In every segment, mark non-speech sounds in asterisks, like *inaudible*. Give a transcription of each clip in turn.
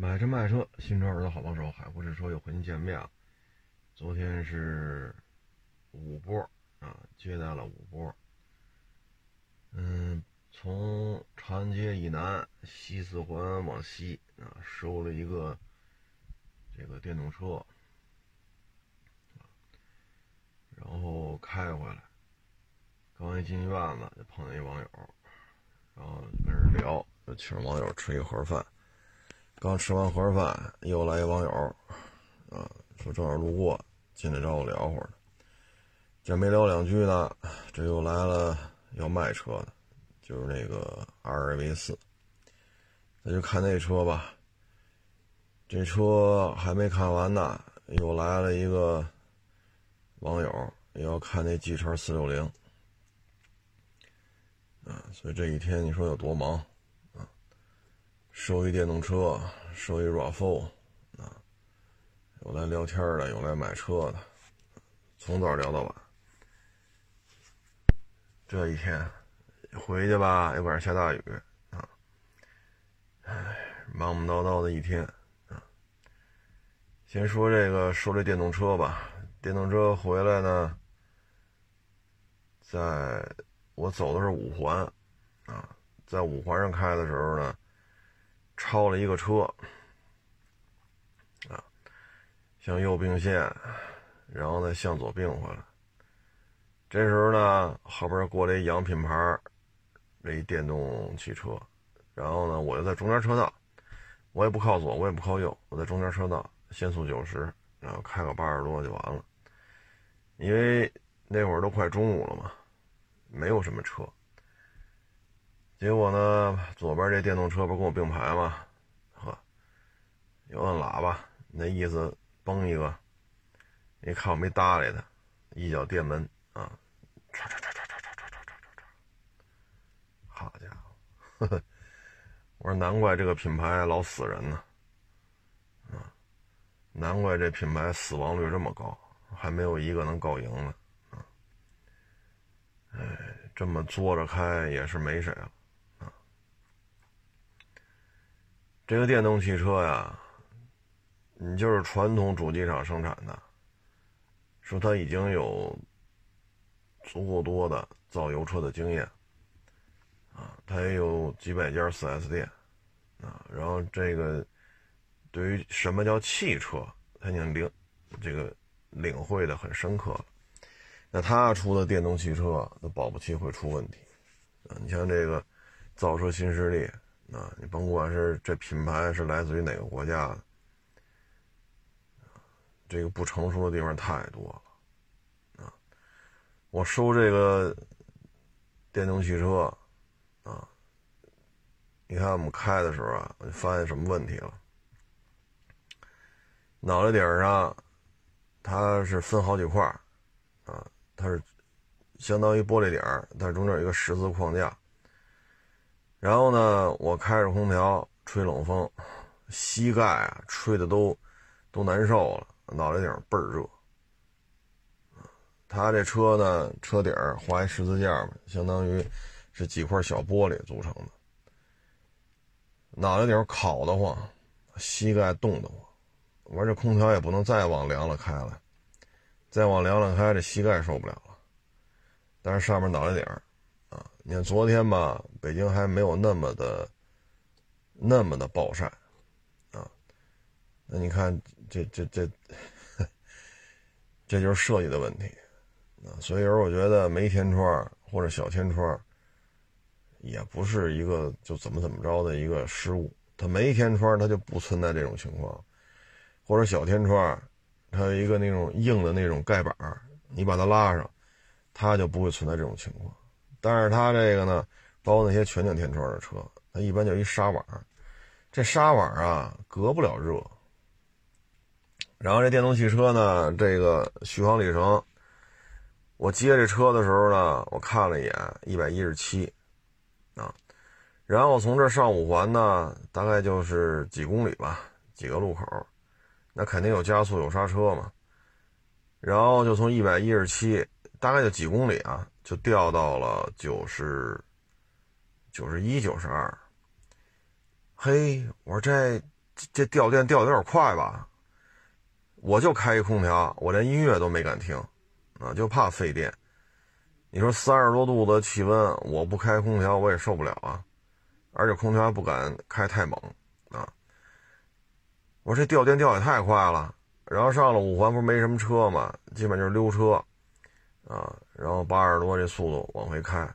买车卖车，新车儿的好帮手，海阔试车又和您见面了。昨天是五波啊，接待了五波。嗯，从长安街以南西四环往西啊，收了一个这个电动车，然后开回来，刚一进院子就碰见一网友，然后跟人聊，就请网友吃一盒饭。刚吃完盒饭，又来一网友，啊，说正好路过，进来找我聊会儿。这没聊两句呢，这又来了要卖车的，就是那个 R-V 四。那就看那车吧。这车还没看完呢，又来了一个网友，也要看那 G 叉四六零。啊，所以这一天你说有多忙？收一电动车，收一 RAV4，啊，有来聊天的，有来买车的，从早聊到晚。这一天回去吧，又赶上下大雨，啊，唉，忙忙叨叨的一天，啊。先说这个收这电动车吧，电动车回来呢，在我走的是五环，啊，在五环上开的时候呢。超了一个车，啊，向右并线，然后呢向左并回来。这时候呢，后边过来一洋品牌，这一电动汽车，然后呢，我就在中间车道，我也不靠左，我也不靠右，我在中间车道，限速九十，然后开个八十多就完了。因为那会儿都快中午了嘛，没有什么车。结果呢，左边这电动车不是跟我并排吗？呵，又摁喇叭，那意思崩一个。你看我没搭理他，一脚电门啊，唰唰唰唰唰唰唰唰唰唰。好家伙，呵呵，我说难怪这个品牌老死人呢，啊，难怪这品牌死亡率这么高，还没有一个能告赢的，啊，哎，这么作着开也是没谁了。这个电动汽车呀，你就是传统主机厂生产的，说它已经有足够多的造油车的经验，啊，它也有几百家 4S 店，啊，然后这个对于什么叫汽车，它已经领这个领会的很深刻了。那它出的电动汽车，那保不齐会出问题，啊，你像这个造车新势力。啊，你甭管是这品牌是来自于哪个国家的，这个不成熟的地方太多了，啊，我收这个电动汽车，啊，你看我们开的时候啊，我就发现什么问题了？脑袋顶上它是分好几块啊，它是相当于玻璃顶它中间有一个十字框架。然后呢，我开着空调吹冷风，膝盖啊吹的都都难受了，脑袋顶倍儿热。他这车呢，车顶画一十字架嘛，相当于是几块小玻璃组成的，脑袋顶烤得慌，膝盖冻得慌。我说这空调也不能再往凉了开了，再往凉了开，这膝盖受不了了。但是上面脑袋顶。你看昨天吧，北京还没有那么的、那么的暴晒，啊，那你看这这这，*laughs* 这就是设计的问题，啊，所以说我觉得没天窗或者小天窗，也不是一个就怎么怎么着的一个失误。它没天窗，它就不存在这种情况，或者小天窗，它有一个那种硬的那种盖板，你把它拉上，它就不会存在这种情况。但是它这个呢，包括那些全景天窗的车，它一般就一纱网，这纱网啊隔不了热。然后这电动汽车呢，这个续航里程，我接这车的时候呢，我看了一眼，一百一十七，啊，然后从这上五环呢，大概就是几公里吧，几个路口，那肯定有加速有刹车嘛，然后就从一百一十七，大概就几公里啊。就掉到了九十九十一、九十二。嘿，我说这这掉电掉的有点快吧？我就开一空调，我连音乐都没敢听，啊，就怕费电。你说三十多度的气温，我不开空调我也受不了啊，而且空调还不敢开太猛啊。我说这掉电掉也太快了，然后上了五环不是没什么车嘛，基本就是溜车，啊，然后八十多这速度往回开。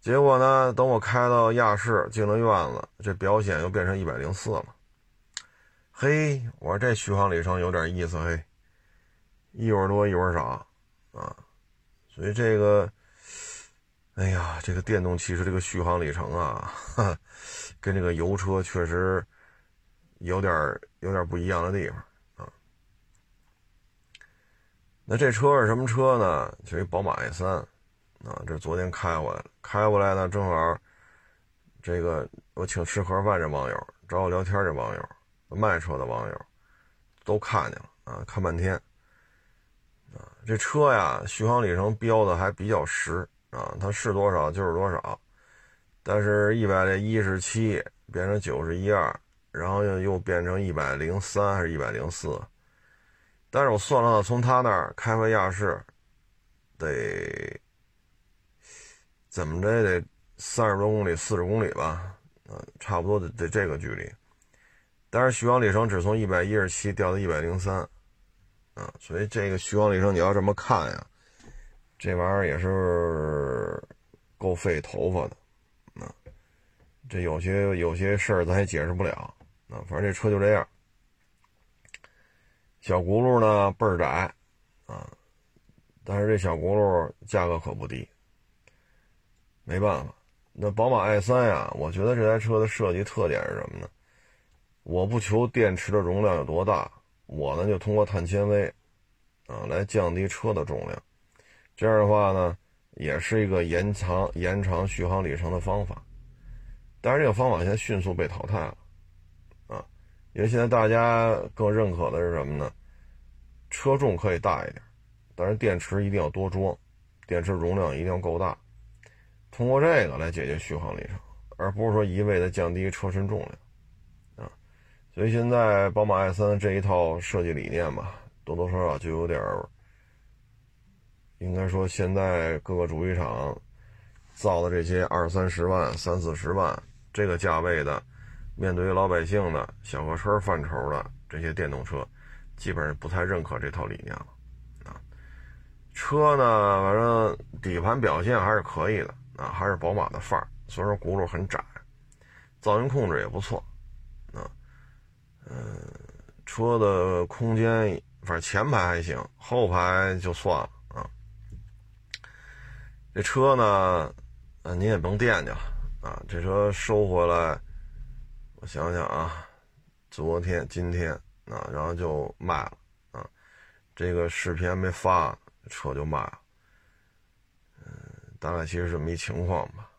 结果呢，等我开到亚市进了院子，这表显又变成一百零四了。嘿，我说这续航里程有点意思，嘿，一会儿多一会儿少，啊。所以这个，哎呀，这个电动汽车这个续航里程啊，*laughs* 跟这个油车确实有点有点不一样的地方啊。那这车是什么车呢？就一宝马 i3 啊。这昨天开过来了，开过来呢，正好这个我请吃盒饭这网友找我聊天这网友卖车的网友都看见了啊，看半天。啊这车呀，续航里程标的还比较实啊，它是多少就是多少。但是一百一十七变成九十一二，然后又又变成一百零三还是一百零四？但是我算了，从他那儿开回亚市，得怎么着也得三十多公里、四十公里吧，嗯，差不多得得这个距离。但是续航里程只从一百一十七掉到一百零三。啊，所以这个续航里程你要这么看呀，这玩意儿也是够费头发的。啊，这有些有些事儿咱也解释不了。啊，反正这车就这样，小轱辘呢倍儿窄，啊，但是这小轱辘价格可不低。没办法，那宝马 i3 呀，我觉得这台车的设计特点是什么呢？我不求电池的容量有多大。我呢就通过碳纤维，啊，来降低车的重量，这样的话呢，也是一个延长延长续航里程的方法。但是这个方法现在迅速被淘汰了，因为现在大家更认可的是什么呢？车重可以大一点，但是电池一定要多装，电池容量一定要够大，通过这个来解决续航里程，而不是说一味的降低车身重量啊。所以现在宝马 i3 这一套设计理念吧，多多少少就有点儿，应该说现在各个主机厂造的这些二三十万、三四十万这个价位的，面对于老百姓的小客车范畴的这些电动车，基本上不太认可这套理念了啊。车呢，反正底盘表现还是可以的啊，还是宝马的范儿，虽然说轱辘很窄，噪音控制也不错。啊嗯，车的空间，反正前排还行，后排就算了啊。这车呢，啊，您也甭惦记了啊。这车收回来，我想想啊，昨天、今天啊，然后就卖了啊。这个视频还没发，车就卖了。嗯，大概其实是这么一情况吧。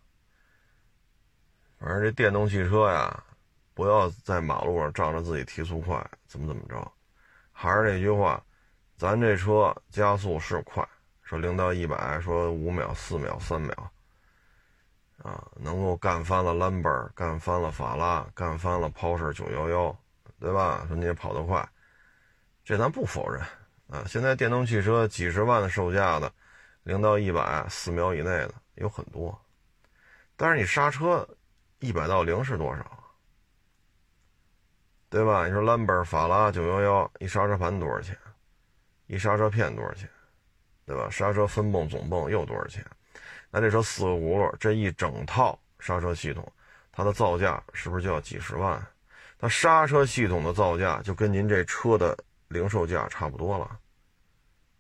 反正这电动汽车呀。不要在马路上仗着自己提速快，怎么怎么着？还是那句话，咱这车加速是快，说零到一百说五秒、四秒、三秒，啊，能够干翻了兰博，干翻了法拉，干翻了 Porsche 911，对吧？说你也跑得快，这咱不否认啊。现在电动汽车几十万的售价的，零到一百四秒以内的有很多，但是你刹车一百到零是多少？对吧？你说兰博、法拉、九幺幺，一刹车盘多少钱？一刹车片多少钱？对吧？刹车分泵、总泵又多少钱？那这车四个轱辘，这一整套刹车系统，它的造价是不是就要几十万？它刹车系统的造价就跟您这车的零售价差不多了。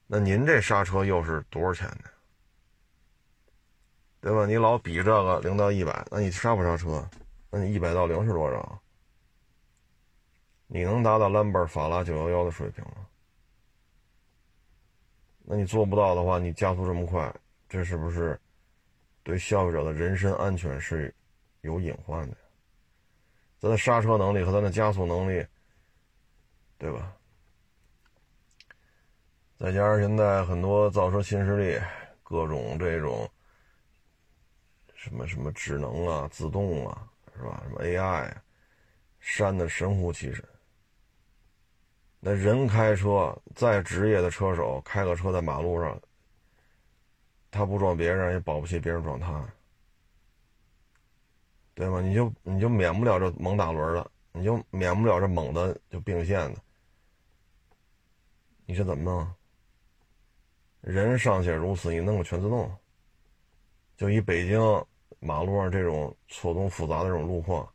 那您这刹车又是多少钱呢？对吧？你老比这个零到一百，那你刹不刹车？那你一百到零是多少？你能达到兰博、法拉、九幺幺的水平吗？那你做不到的话，你加速这么快，这是不是对消费者的人身安全是有隐患的？咱的刹车能力和咱的加速能力，对吧？再加上现在很多造车新势力，各种这种什么什么智能啊、自动啊，是吧？什么 AI。删的神乎其神。那人开车，再职业的车手开个车在马路上，他不撞别人，也保不齐别人撞他，对吗？你就你就免不了这猛打轮的，你就免不了这猛的就并线的，你是怎么弄？人尚且如此，你弄个全自动，就以北京马路上这种错综复杂的这种路况，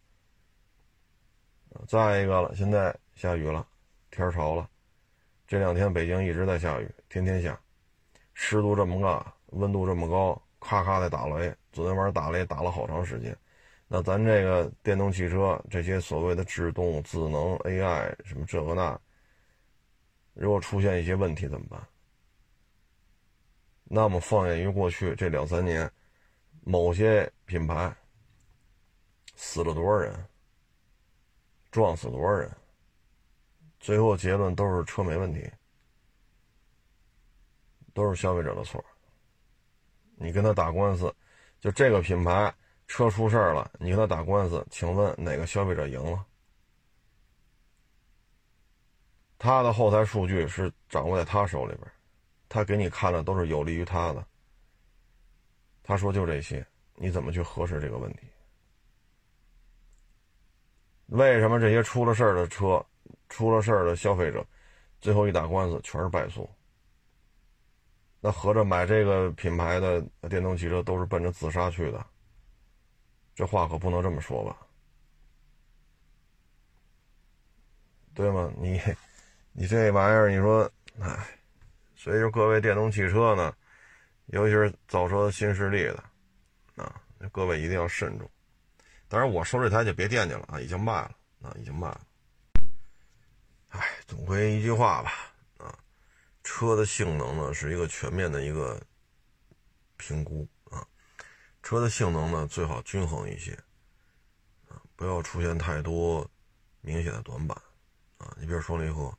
再一个了，现在下雨了。天潮了，这两天北京一直在下雨，天天下，湿度这么大，温度这么高，咔咔的打雷。昨天晚上打雷打了好长时间。那咱这个电动汽车这些所谓的制动、智能、AI 什么这个那，如果出现一些问题怎么办？那么放眼于过去这两三年，某些品牌死了多少人，撞死多少人？最后结论都是车没问题，都是消费者的错。你跟他打官司，就这个品牌车出事儿了，你跟他打官司，请问哪个消费者赢了？他的后台数据是掌握在他手里边，他给你看的都是有利于他的。他说就这些，你怎么去核实这个问题？为什么这些出了事儿的车？出了事儿的消费者，最后一打官司全是败诉。那合着买这个品牌的电动汽车都是奔着自杀去的，这话可不能这么说吧？对吗？你，你这玩意儿，你说，哎，所以说各位电动汽车呢，尤其是造车新势力的，啊，各位一定要慎重。当然，我说这台就别惦记了啊，已经卖了，啊，已经卖了。哎，总归一句话吧，车的性能呢是一个全面的一个评估啊，车的性能呢最好均衡一些，啊，不要出现太多明显的短板，啊，你比如双离合，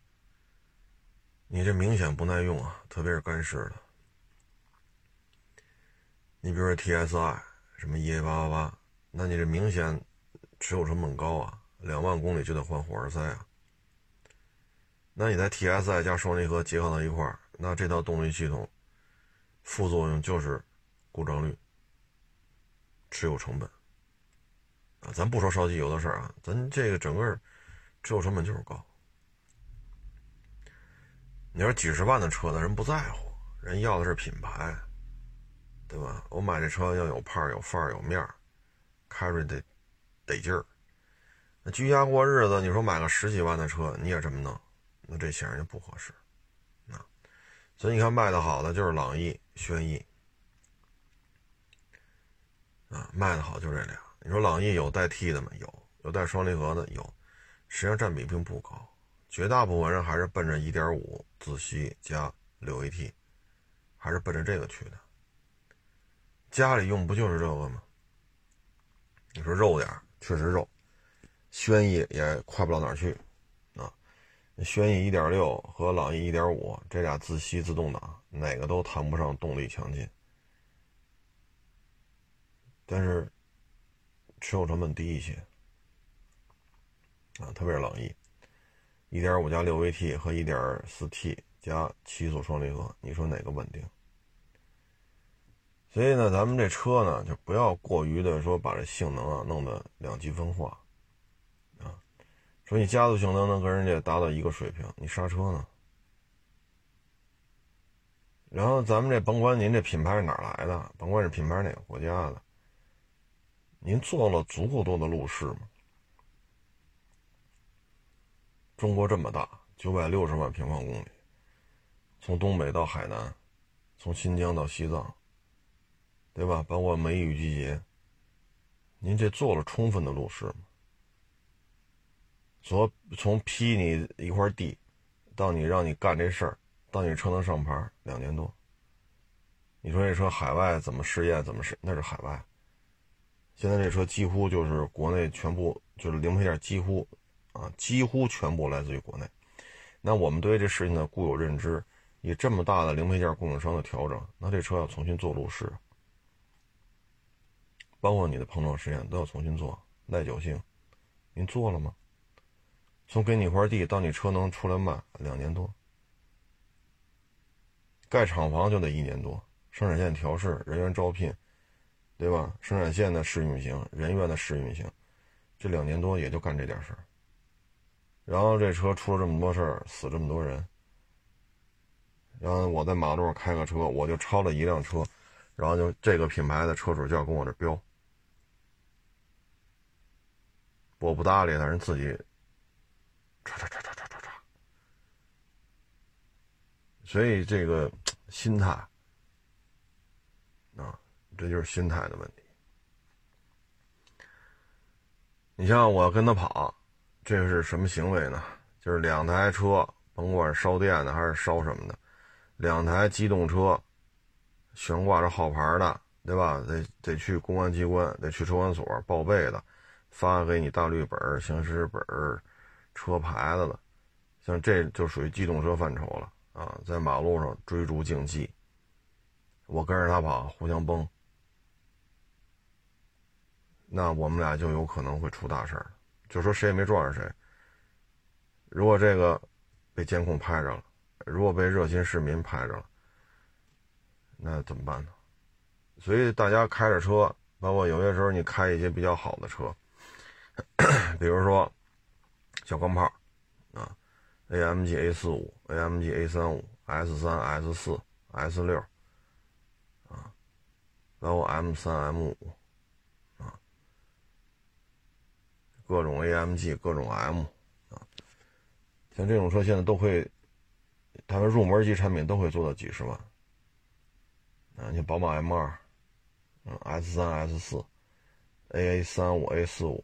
你这明显不耐用啊，特别是干式的，你比如说 TSI 什么 EA888，那你这明显持有成本高啊，两万公里就得换火花塞啊。那你在 TSI 加双离合结合到一块儿，那这套动力系统副作用就是故障率、持有成本啊。咱不说烧机油的事儿啊，咱这个整个持有成本就是高。你说几十万的车，那人不在乎，人要的是品牌，对吧？我买这车要有派儿、有范儿、有面儿，开着得得劲儿。那居家过日子，你说买个十几万的车，你也这么弄？那这显然就不合适，啊，所以你看卖的好的就是朗逸、轩逸，啊，卖的好就这俩。你说朗逸有带 T 的吗？有，有带双离合的有，实际上占比并不高，绝大部分人还是奔着1.5自吸加 6AT，还是奔着这个去的。家里用不就是这个吗？你说肉点确实肉，轩逸也快不到哪儿去。轩逸1.6和朗逸1.5这俩自吸自动挡，哪个都谈不上动力强劲，但是持有成本低一些啊，特别是朗逸1.5加 6AT 和 1.4T 加七速双离合，你说哪个稳定？所以呢，咱们这车呢，就不要过于的说把这性能啊弄得两极分化。说你加速性能能跟人家达到一个水平，你刹车呢？然后咱们这甭管您这品牌是哪来的，甭管是品牌哪个国家的，您做了足够多的路试吗？中国这么大，九百六十万平方公里，从东北到海南，从新疆到西藏，对吧？包括梅雨季节，您这做了充分的路试吗？从从批你一块地，到你让你干这事儿，到你车能上牌，两年多。你说这车海外怎么试验？怎么试？那是海外。现在这车几乎就是国内全部，就是零配件几乎啊，几乎全部来自于国内。那我们对这事情的固有认知，以这么大的零配件供应商的调整，那这车要重新做路试，包括你的碰撞实验都要重新做耐久性，您做了吗？从给你一块地到你车能出来卖，两年多。盖厂房就得一年多，生产线调试、人员招聘，对吧？生产线的试运行、人员的试运行，这两年多也就干这点事儿。然后这车出了这么多事儿，死这么多人。然后我在马路上开个车，我就超了一辆车，然后就这个品牌的车主就要跟我这飙，我不搭理他，人自己，唰唰唰唰唰唰唰。所以这个心态啊，这就是心态的问题。你像我跟他跑，这是什么行为呢？就是两台车，甭管烧电的还是烧什么的。两台机动车，悬挂着号牌的，对吧？得得去公安机关，得去车管所报备的，发给你大绿本、行驶本、车牌子的，像这就属于机动车范畴了啊！在马路上追逐竞技，我跟着他跑，互相崩，那我们俩就有可能会出大事儿。就说谁也没撞上谁，如果这个被监控拍着了。如果被热心市民拍着了，那怎么办呢？所以大家开着车，包括有些时候你开一些比较好的车，*coughs* 比如说小钢炮啊，AMG A 四五、AMG A 三五、S 三、S 四、S 六啊，包括 M 三、M 五啊，各种 AMG、各种 M 啊，像这种车现在都会。他们入门级产品都会做到几十万，啊，你宝马 M 二，嗯，S 三、S 四，AA 三五、A 四五，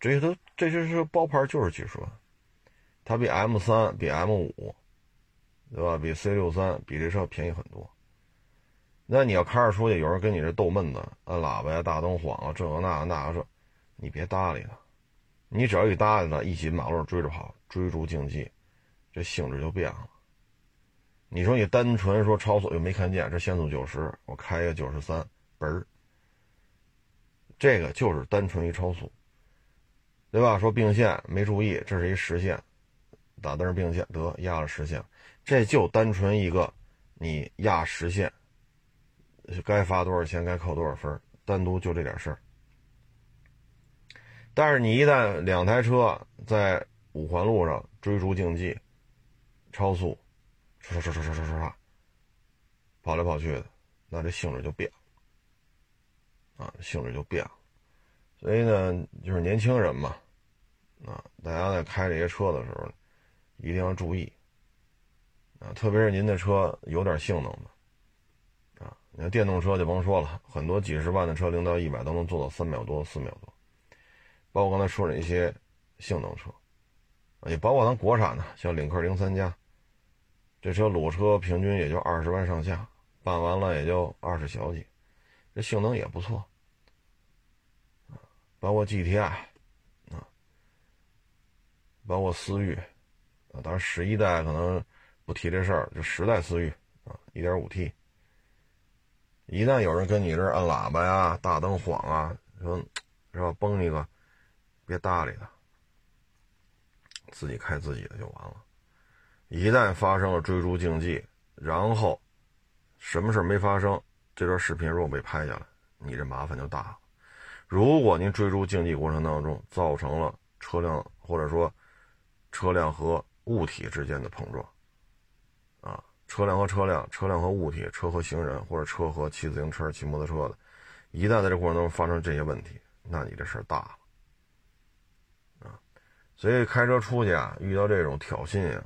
这些都这些是包牌就是几十万，它比 M 三、比 M 五，对吧？比 C 六三比这车便宜很多。那你要开着出去，有人跟你这逗闷子，按喇叭呀、大灯晃啊，这个那个那个这，你别搭理他，你只要一搭理他，一起马路上追着跑，追逐竞技。这性质就变了。你说你单纯说超速又没看见，这限速九十，我开个九十三，嘣儿，这个就是单纯一超速，对吧？说并线没注意，这是一实线，打灯并线得压了实线，这就单纯一个你压实线，该罚多少钱，该扣多少分，单独就这点事儿。但是你一旦两台车在五环路上追逐竞技，超速，唰唰唰唰唰唰唰，跑来跑去的，那这性质就变了，啊，性质就变了。所以呢，就是年轻人嘛，啊，大家在开这些车的时候，一定要注意，啊，特别是您的车有点性能的，啊，你看电动车就甭说了，很多几十万的车，零到一百都能做到三秒多、四秒多，包括刚才说的一些性能车，也包括咱国产的，像领克零三加。这车裸车平均也就二十万上下，办完了也就二十小几，这性能也不错，包括 GTI，啊，包括思域，啊，当然十一代可能不提这事儿，就十代思域啊，一点五 T，一旦有人跟你这按喇叭呀、大灯晃啊，说是吧，崩一个，别搭理他，自己开自己的就完了。一旦发生了追逐竞技，然后什么事没发生，这段视频如果被拍下来，你这麻烦就大了。如果您追逐竞技过程当中造成了车辆或者说车辆和物体之间的碰撞，啊，车辆和车辆、车辆和物体、车和行人或者车和骑自行车、骑摩托车的，一旦在这过程当中发生这些问题，那你这事儿大了，啊，所以开车出去啊，遇到这种挑衅啊。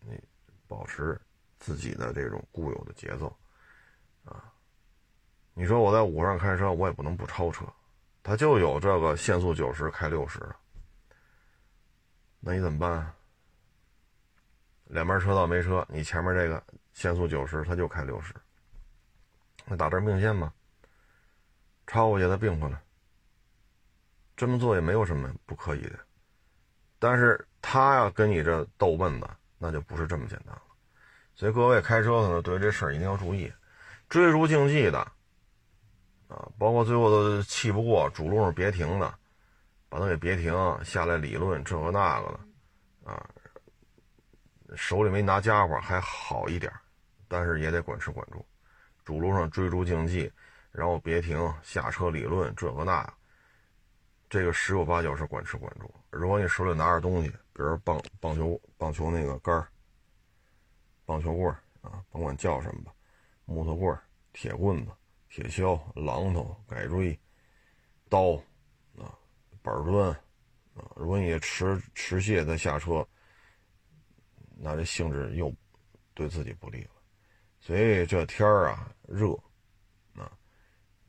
你保持自己的这种固有的节奏啊！你说我在五上开车，我也不能不超车，他就有这个限速九十开六十，那你怎么办？两边车道没车，你前面这个限速九十，他就开六十，那打这并线吗？超过去他并回来，这么做也没有什么不可以的，但是他要跟你这斗闷子。那就不是这么简单了，所以各位开车的呢对这事儿一定要注意，追逐竞技的，啊，包括最后都气不过主路上别停的，把他给别停下来，理论这个那个的，啊，手里没拿家伙还好一点，但是也得管吃管住，主路上追逐竞技，然后别停下车理论这个那，这个十有八九是管吃管住。如果你手里拿着东西，比如棒棒球棒球那个杆儿、棒球棍儿啊，甭管叫什么吧，木头棍儿、铁棍子、铁锹、榔头、改锥、刀啊、板砖啊，如果你持持械再下车，那这性质又对自己不利了。所以这天儿啊热啊，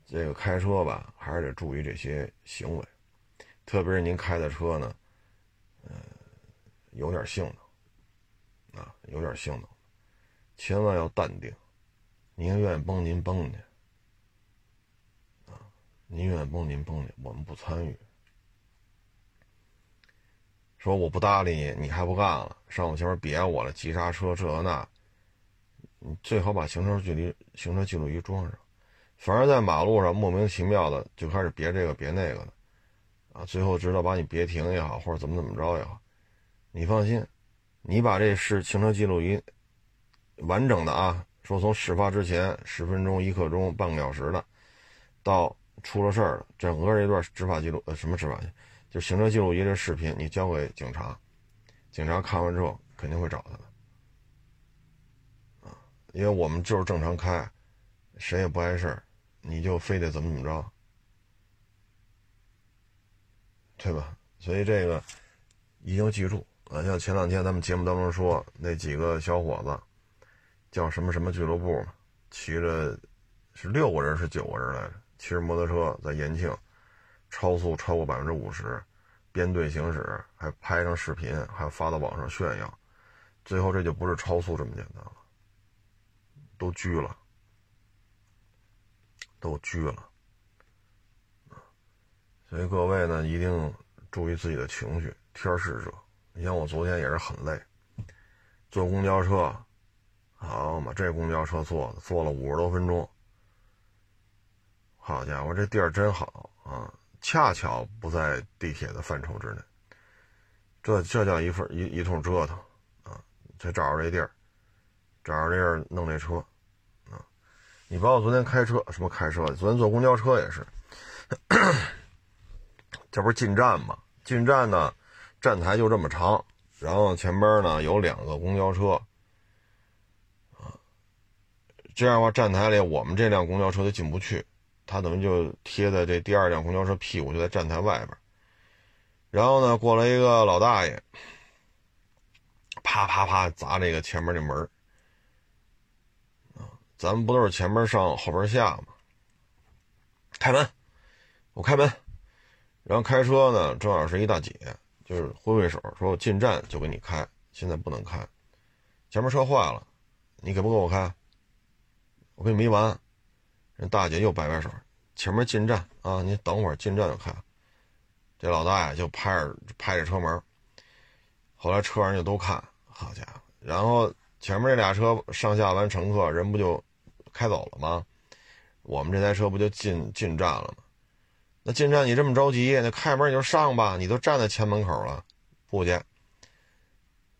这个开车吧还是得注意这些行为。特别是您开的车呢，呃，有点性能，啊，有点性能，千万要淡定。您愿意崩您崩去，您愿意崩您崩去，我们不参与。说我不搭理你，你还不干了，上我前面别我了，急刹车这那，你最好把行车距离、行车记录仪装上。反正在马路上莫名其妙的就开始别这个别那个的。啊，最后知道把你别停也好，或者怎么怎么着也好，你放心，你把这事行车记录仪完整的啊，说从事发之前十分钟、一刻钟、半个小时的，到出了事儿了，整个这段执法记录呃什么执法就行车记录仪这视频，你交给警察，警察看完之后肯定会找他的，啊，因为我们就是正常开，谁也不碍事儿，你就非得怎么怎么着。对吧？所以这个一定要记住啊！像前两天咱们节目当中说那几个小伙子，叫什么什么俱乐部嘛，骑着是六个人是九个人来着，骑着摩托车在延庆超速超过百分之五十，编队行驶，还拍上视频，还发到网上炫耀，最后这就不是超速这么简单了，都拘了，都拘了。所以各位呢，一定注意自己的情绪。天是热，你像我昨天也是很累，坐公交车，好嘛，这公交车坐坐了五十多分钟。好家伙，这地儿真好啊！恰巧不在地铁的范畴之内，这这叫一份一一通折腾啊！才找着这地儿，找着这儿弄这车啊！你包括昨天开车什么开车，昨天坐公交车也是。*clears throat* 这不是进站吗？进站呢，站台就这么长，然后前边呢有两个公交车，啊，这样的话站台里我们这辆公交车就进不去，他等于就贴在这第二辆公交车屁股就在站台外边，然后呢过来一个老大爷，啪啪啪砸这个前面这门，咱们不都是前边上后边下吗？开门，我开门。然后开车呢，正好是一大姐，就是挥挥手说：“我进站就给你开，现在不能开，前面车坏了，你给不给我开？我跟你没完。”人大姐又摆摆手：“前面进站啊，你等会儿进站就开。”这老大爷就拍着拍着车门。后来车上就都看，好家伙！然后前面这俩车上下完乘客，人不就开走了吗？我们这台车不就进进站了吗？那进站你这么着急，那开门你就上吧，你都站在前门口了，不去，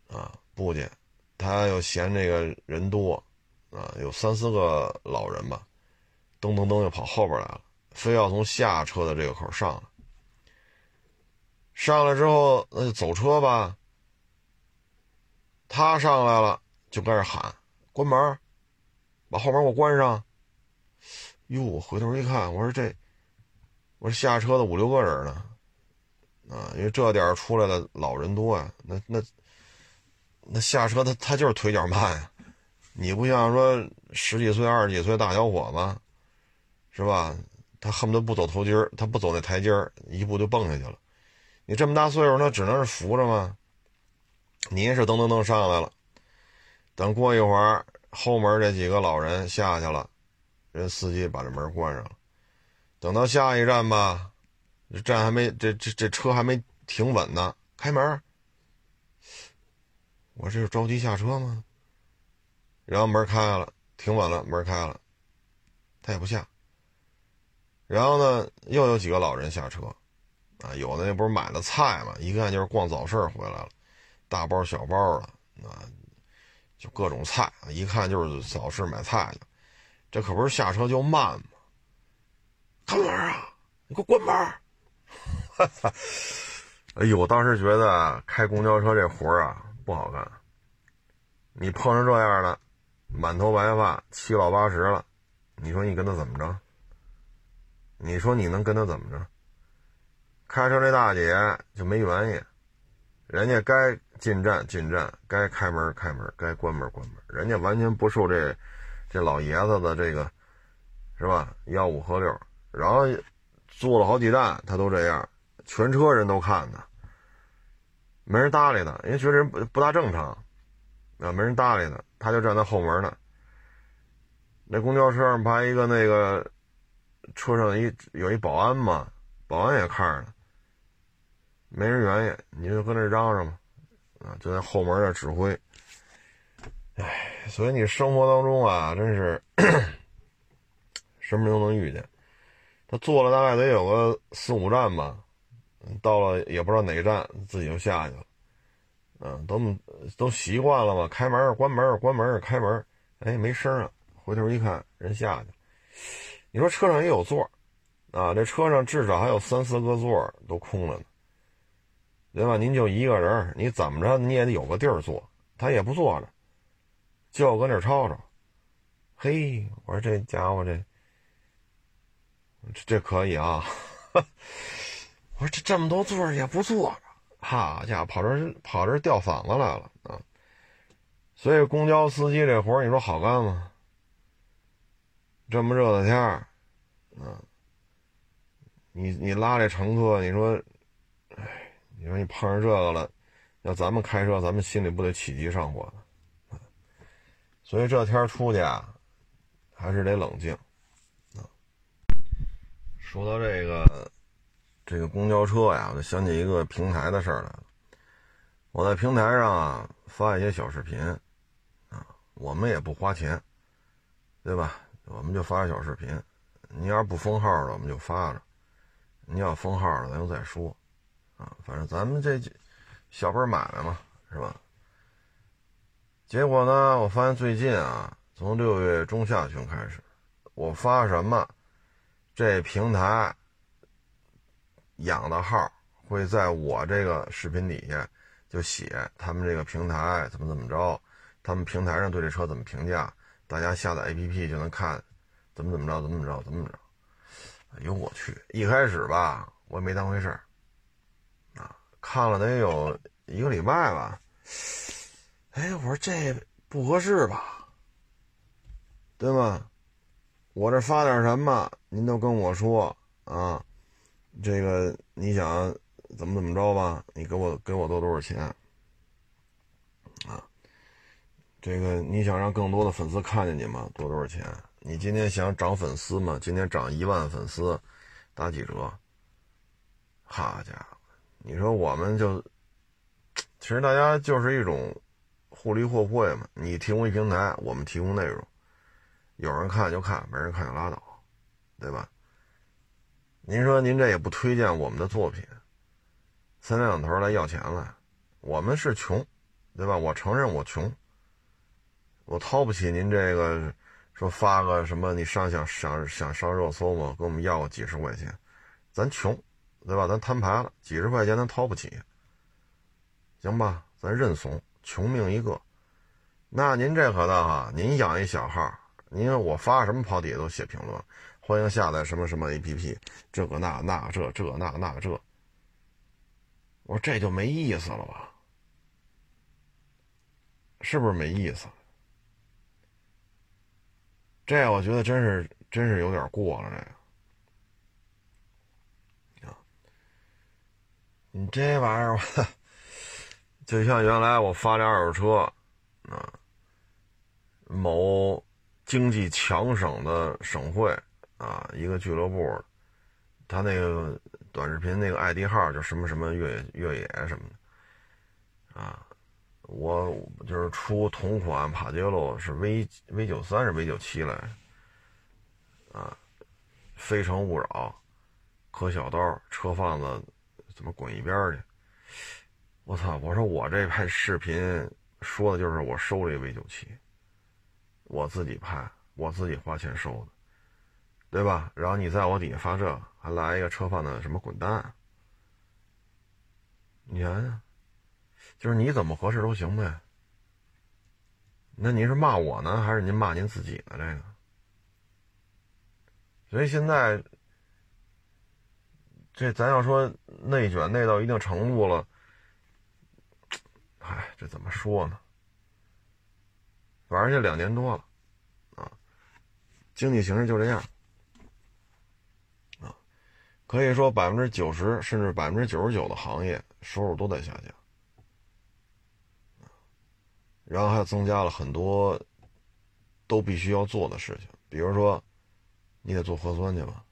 啊不去，他又嫌这个人多，啊有三四个老人吧，噔噔噔又跑后边来了，非要从下车的这个口上来，上来之后那就走车吧，他上来了就开始喊关门，把后门给我关上，哟我回头一看，我说这。我说下车的五六个人呢，啊，因为这点出来的老人多呀，那那那下车他他就是腿脚慢呀，你不像说十几岁二十几岁大小伙子，是吧？他恨不得不走头阶他不走那台阶儿一步就蹦下去了。你这么大岁数，那只能是扶着吗？你也是噔噔噔上来了，等过一会儿，后门这几个老人下去了，人司机把这门关上了。等到下一站吧，这站还没这这这车还没停稳呢，开门。我这是着急下车吗？然后门开了，停稳了，门开了，他也不下。然后呢，又有几个老人下车，啊，有的那不是买的菜嘛，一看就是逛早市回来了，大包小包的啊，就各种菜，一看就是早市买菜的，这可不是下车就慢吗？看门啊！你给我关门！哈哈哎呦，我当时觉得开公交车这活啊不好干。你碰上这样的，满头白发、七老八十了，你说你跟他怎么着？你说你能跟他怎么着？开车这大姐就没原因，人家该进站进站，该开门开门，该关门关门，人家完全不受这这老爷子的这个是吧？吆五喝六，然后坐了好几站，他都这样，全车人都看他，没人搭理他，因为觉得人不不大正常。啊，没人搭理他，他就站在后门呢。那公交车上排一个那个车上一有一保安嘛，保安也看着呢，没人愿意，你就跟那嚷嚷嘛，啊，就在后门那指挥。唉，所以你生活当中啊，真是 *clears throat* 什么都能遇见。他坐了大概得有个四五站吧，到了也不知道哪站，自己就下去了。嗯，都都习惯了嘛，开门、关门、关门、开门，哎，没声了。回头一看，人下去。你说车上也有座啊？这车上至少还有三四个座都空了呢，对吧？您就一个人，你怎么着你也得有个地儿坐。他也不坐着，就搁那吵吵。嘿，我说这家伙这这可以啊！*laughs* 我说这这么多座也不坐着。好家伙，跑这跑这吊嗓子来了啊！所以公交司机这活你说好干吗？这么热的天儿，啊，你你拉这乘客，你说，哎，你说你碰上这个了，要咱们开车，咱们心里不得起急上火？所以这天出去啊，还是得冷静啊。说到这个。这个公交车呀，我就想起一个平台的事儿来了。我在平台上啊发一些小视频，啊，我们也不花钱，对吧？我们就发小视频。你要是不封号了，我们就发着；你要封号了，咱就再说。啊，反正咱们这小本买卖嘛，是吧？结果呢，我发现最近啊，从六月中下旬开始，我发什么，这平台。养的号会在我这个视频底下就写他们这个平台怎么怎么着，他们平台上对这车怎么评价，大家下载 APP 就能看怎么怎么着，怎么怎么着，怎么怎么着。哎呦我去！一开始吧，我也没当回事儿啊，看了得有一个礼拜吧。哎，我说这不合适吧，对吗？我这发点什么，您都跟我说啊。这个你想怎么怎么着吧？你给我给我多多少钱啊？这个你想让更多的粉丝看见你吗？多多少钱？你今天想涨粉丝吗？今天涨一万粉丝，打几折？好家伙，你说我们就其实大家就是一种互利互惠嘛。你提供一平台，我们提供内容，有人看就看，没人看就拉倒，对吧？您说您这也不推荐我们的作品，三两头来要钱来，我们是穷，对吧？我承认我穷，我掏不起您这个，说发个什么你上想想想上热搜吗？跟我们要个几十块钱，咱穷，对吧？咱摊牌了，几十块钱咱掏不起，行吧？咱认怂，穷命一个。那您这可倒哈，您养一小号，您我发什么跑底下都写评论。欢迎下载什么什么 APP，这个那那这这那那这，我说这就没意思了吧？是不是没意思？这我觉得真是真是有点过了，这个，你这玩意儿，就像原来我发这二手车啊，某经济强省的省会。啊，一个俱乐部，他那个短视频那个 ID 号叫什么什么越野越野什么的，啊，我就是出同款帕杰罗是 V V 九三是 V 九七来，啊，非诚勿扰，可小刀，车贩子怎么滚一边去？我操！我说我这拍视频说的就是我收了一 V 九七，我自己拍，我自己花钱收的，对吧？然后你在我底下发这，还来一个车贩子什么滚蛋？你想想，就是你怎么合适都行呗。那您是骂我呢，还是您骂您自己呢？这个，所以现在这咱要说内卷内到一定程度了，哎，这怎么说呢？反正这两年多了，啊，经济形势就这样，啊，可以说百分之九十甚至百分之九十九的行业收入都在下降。然后还增加了很多都必须要做的事情，比如说，你得做核酸去吧？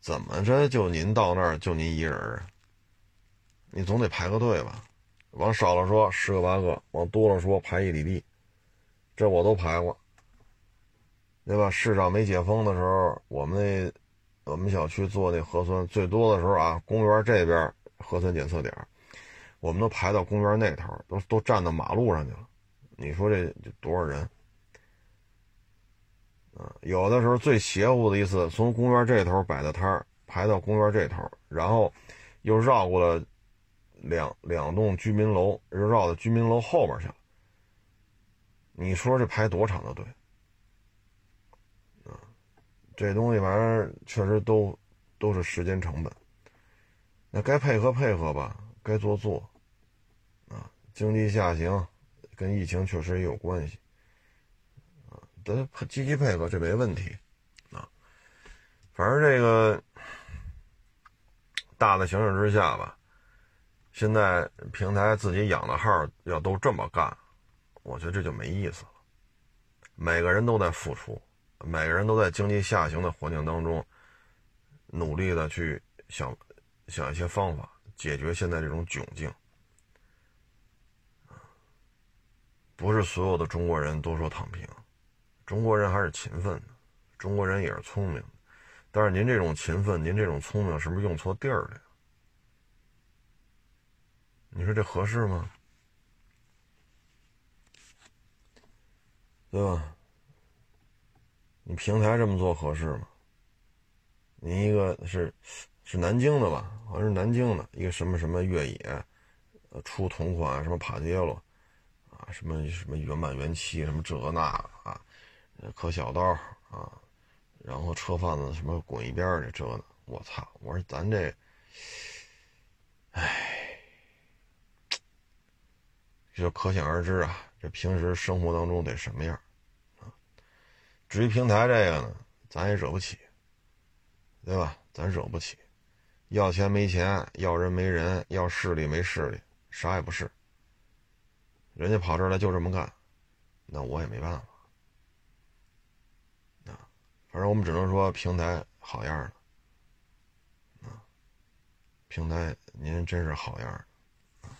怎么着就您到那儿就您一人啊？你总得排个队吧？往少了说十个八个，往多了说排一里地，这我都排过，对吧？市长没解封的时候，我们那我们小区做那核酸最多的时候啊，公园这边核酸检测点。我们都排到公园那头，都都站到马路上去了。你说这多少人？啊，有的时候最邪乎的一次，从公园这头摆的摊儿排到公园这头，然后又绕过了两两栋居民楼，又绕到居民楼后边去了。你说这排多长的队？啊，这东西反正确实都都是时间成本。那该配合配合吧。该做做，啊，经济下行跟疫情确实也有关系，啊，得积极配合，这没问题，啊，反正这个大的形势之下吧，现在平台自己养的号要都这么干，我觉得这就没意思了。每个人都在付出，每个人都在经济下行的环境当中，努力的去想想一些方法。解决现在这种窘境，不是所有的中国人都说躺平，中国人还是勤奋的，中国人也是聪明，但是您这种勤奋，您这种聪明，是不是用错地儿了呀？你说这合适吗？对吧？你平台这么做合适吗？您一个是。是南京的吧？好像是南京的一个什么什么越野，呃，出同款什么帕杰罗，啊，什么什么原版原漆，什么这那啊，刻小刀啊，然后车贩子什么滚一边去，这呢，我操！我说咱这，唉，就可想而知啊，这平时生活当中得什么样啊？至于平台这个呢，咱也惹不起，对吧？咱惹不起。要钱没钱，要人没人，要势力没势力，啥也不是。人家跑这儿来就这么干，那我也没办法。啊，反正我们只能说平台好样的。啊，平台您真是好样的。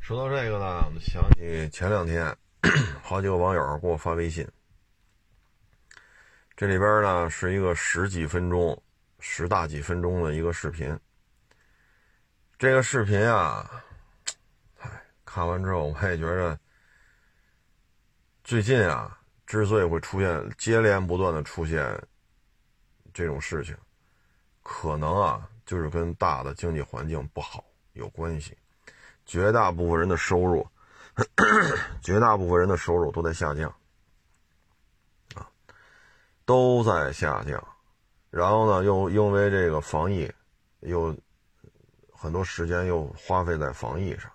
说到这个呢，我们想起前两天好几个网友给我发微信，这里边呢是一个十几分钟。十大几分钟的一个视频，这个视频啊，唉，看完之后我也觉得，最近啊，之所以会出现接连不断的出现这种事情，可能啊，就是跟大的经济环境不好有关系。绝大部分人的收入，*coughs* 绝大部分人的收入都在下降，啊，都在下降。然后呢，又因为这个防疫，又很多时间又花费在防疫上。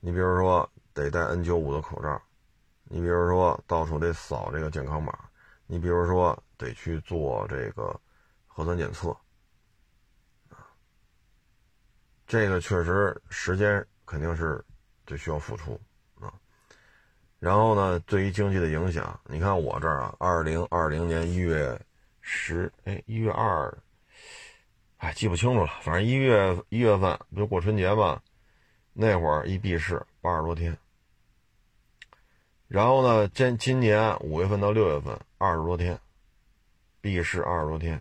你比如说得戴 N95 的口罩，你比如说到处得扫这个健康码，你比如说得去做这个核酸检测，这个确实时间肯定是得需要付出啊。然后呢，对于经济的影响，你看我这儿啊，二零二零年一月。十哎，一月二，哎，记不清楚了。反正一月一月份不就过春节嘛，那会儿一闭市八十多天。然后呢，今今年五月份到六月份二十多天，闭市二十多天。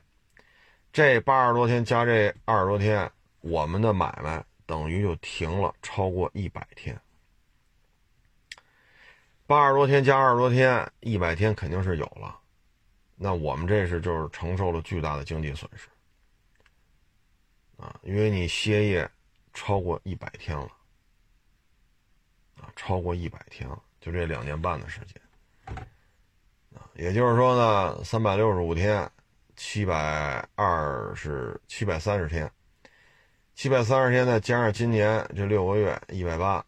这八十多天加这二十多天，我们的买卖等于就停了超过一百天。八十多天加二十多天，一百天肯定是有了。那我们这是就是承受了巨大的经济损失啊，因为你歇业超过一百天了啊，超过一百天了，就这两年半的时间啊，也就是说呢，三百六十五天。七百二十七百三十天，七百三十天再加上今年这六个月一百八，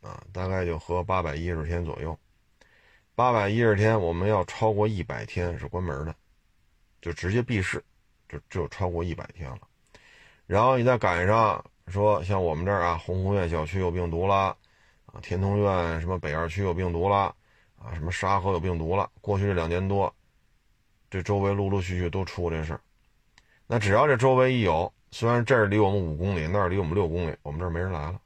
啊，大概就合八百一十天左右。八百一十天，我们要超过一百天是关门的，就直接闭市，就就超过一百天了。然后你再赶上说像我们这儿啊，鸿湖苑小区有病毒了，啊，天通苑什么北二区有病毒了，啊，什么沙河有病毒了。过去这两年多。这周围陆陆续续都出这事儿，那只要这周围一有，虽然这儿离我们五公里，那儿离我们六公里，我们这儿没人来了。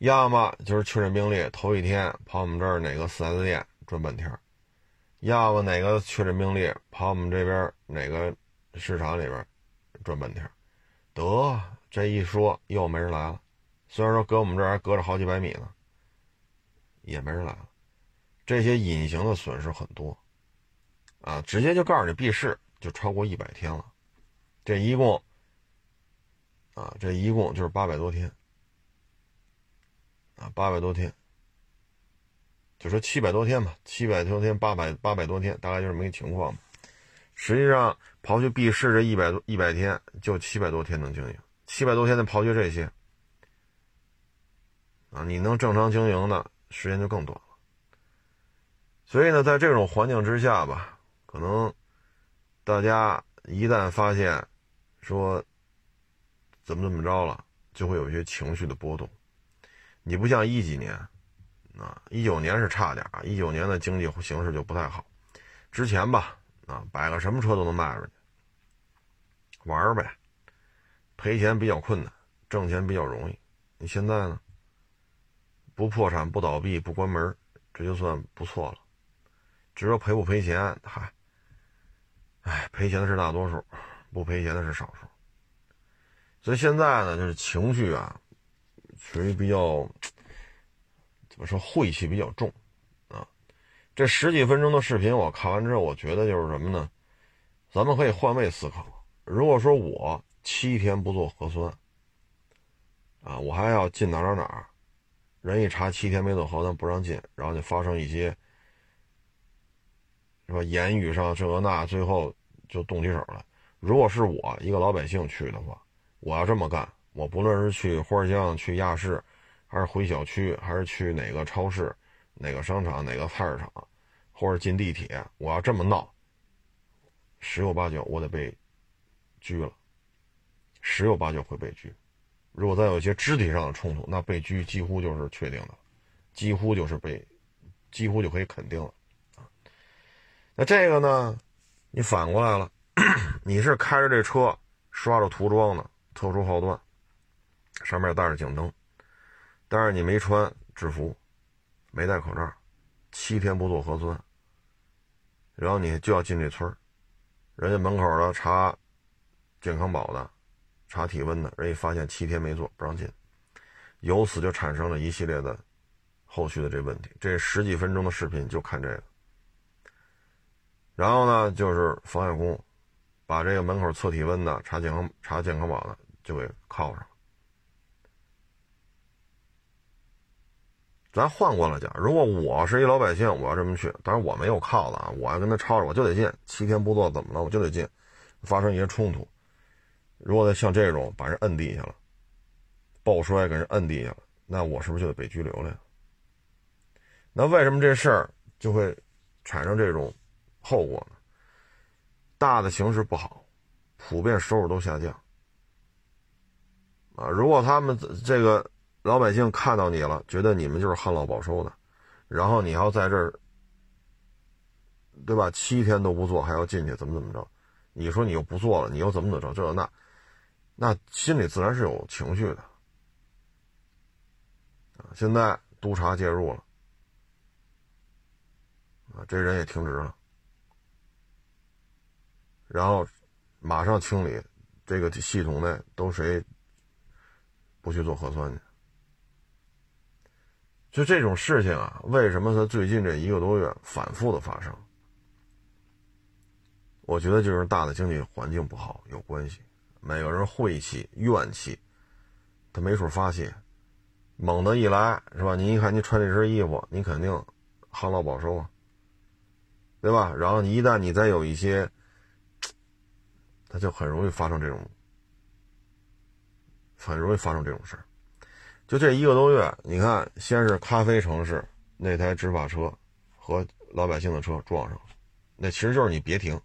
要么就是确诊病例头一天跑我们这儿哪个四 S 店转半天，要么哪个确诊病例跑我们这边哪个市场里边转半天，得这一说又没人来了。虽然说隔我们这儿还隔着好几百米呢，也没人来了。这些隐形的损失很多，啊，直接就告诉你闭市就超过一百天了，这一共，啊，这一共就是八百多天，啊，八百多天，就说七百多天吧，七百多天，八百八百多天，大概就是这么个情况实际上，刨去闭市这一百多一百天，就七百多天能经营，七百多天的刨去这些，啊，你能正常经营的时间就更短了。所以呢，在这种环境之下吧，可能大家一旦发现说怎么怎么着了，就会有一些情绪的波动。你不像一几年啊，一九年是差点啊，一九年的经济形势就不太好。之前吧，啊，摆个什么车都能卖出去，玩呗，赔钱比较困难，挣钱比较容易。你现在呢，不破产、不倒闭、不关门，这就算不错了。只说赔不赔钱，嗨，哎，赔钱的是大多数，不赔钱的是少数。所以现在呢，就是情绪啊，属于比较怎么说晦气比较重啊。这十几分钟的视频我看完之后，我觉得就是什么呢？咱们可以换位思考，如果说我七天不做核酸啊，我还要进哪哪哪，人一查七天没做核酸不让进，然后就发生一些。是吧？言语上这个那，最后就动起手来。如果是我一个老百姓去的话，我要这么干，我不论是去花乡、去亚市，还是回小区，还是去哪个超市、哪个商场、哪个菜市场，或者进地铁，我要这么闹，十有八九我得被拘了，十有八九会被拘。如果再有一些肢体上的冲突，那被拘几乎就是确定的，几乎就是被，几乎就可以肯定了。那这个呢？你反过来了，*clears throat* 你是开着这车，刷着涂装的，特殊号段，上面带着警灯，但是你没穿制服，没戴口罩，七天不做核酸，然后你就要进这村人家门口的查健康宝的，查体温的，人一发现七天没做，不让进，由此就产生了一系列的后续的这问题。这十几分钟的视频就看这个。然后呢，就是防验工，把这个门口测体温的、查健康、查健康宝的就给铐上。咱换过来讲，如果我是一老百姓，我要这么去，当然我没有铐子啊，我要跟他吵吵，我就得进，七天不做怎么了？我就得进，发生一些冲突。如果像这种把人摁地下了，抱摔给人摁地下了，那我是不是就得被拘留了呀？那为什么这事儿就会产生这种？后果呢？大的形势不好，普遍收入都下降。啊，如果他们这个老百姓看到你了，觉得你们就是旱涝保收的，然后你要在这儿，对吧？七天都不做，还要进去，怎么怎么着？你说你又不做了，你又怎么怎么着？这那，那心里自然是有情绪的。现在督察介入了，啊，这人也停职了。然后马上清理这个系统内都谁不去做核酸去？就这种事情啊，为什么他最近这一个多月反复的发生？我觉得就是大的经济环境不好有关系，每个人晦气怨气，他没处发泄，猛的一来是吧？你一看你穿这身衣服，你肯定旱涝保收啊，对吧？然后你一旦你再有一些，他就很容易发生这种，很容易发生这种事儿。就这一个多月，你看，先是咖啡城市那台执法车和老百姓的车撞上了，那其实就是你别停。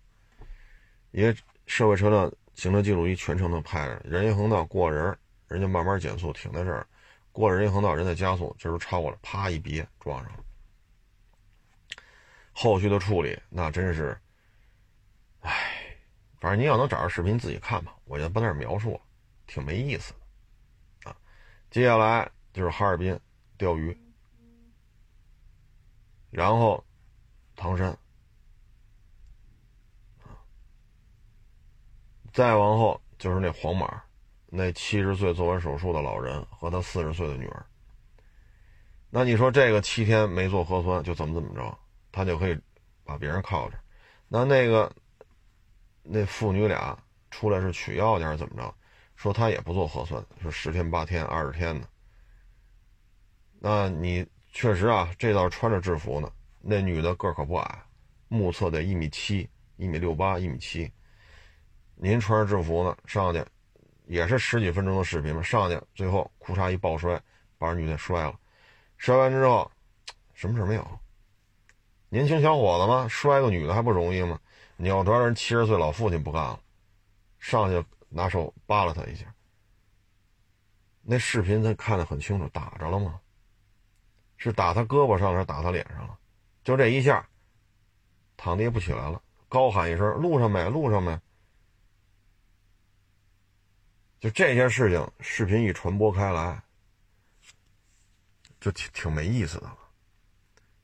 因为社会车辆行车记录仪全程都拍着，人行横道过人，人家慢慢减速停在这儿，过了人行横道，人在加速，这时候超过了，啪一别撞上了。后续的处理那真是，唉，反正你要能找着视频自己看吧，我就不在这描述了，挺没意思的。接下来就是哈尔滨钓鱼，然后唐山。再往后就是那黄马，那七十岁做完手术的老人和他四十岁的女儿。那你说这个七天没做核酸就怎么怎么着，他就可以把别人靠着？那那个那父女俩出来是取药去还是怎么着？说他也不做核酸，说十天八天二十天的。那你确实啊，这倒是穿着制服呢。那女的个可不矮，目测得一米七、一米六八、一米七。您穿着制服呢，上去也是十几分钟的视频嘛。上去最后裤衩一抱摔，把人女的摔了。摔完之后，什么事没有？年轻小伙子嘛，摔个女的还不容易吗？扭头人七十岁老父亲不干了，上去拿手扒拉他一下。那视频他看得很清楚，打着了吗？是打他胳膊上还是打他脸上了？就这一下，躺地也不起来了，高喊一声：“路上没，路上没。”就这些事情，视频一传播开来，就挺挺没意思的了。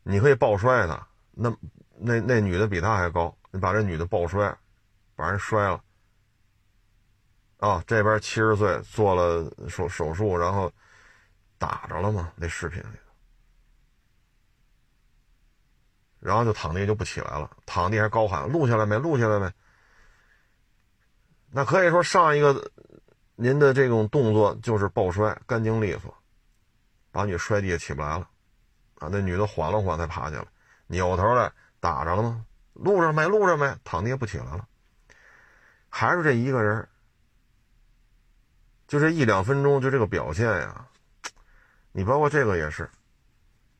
你可以抱摔他，那那那女的比他还高，你把这女的抱摔，把人摔了。啊，这边七十岁做了手手术，然后打着了嘛？那视频里头，然后就躺地就不起来了，躺地还高喊：“录下来没？录下来没？”那可以说上一个。您的这种动作就是抱摔，干净利索，把你摔地下起不来了，啊，那女的缓了缓才爬起来，扭头来打着了吗？录上没？录上没？躺地下不起来了，还是这一个人，就这一两分钟就这个表现呀，你包括这个也是，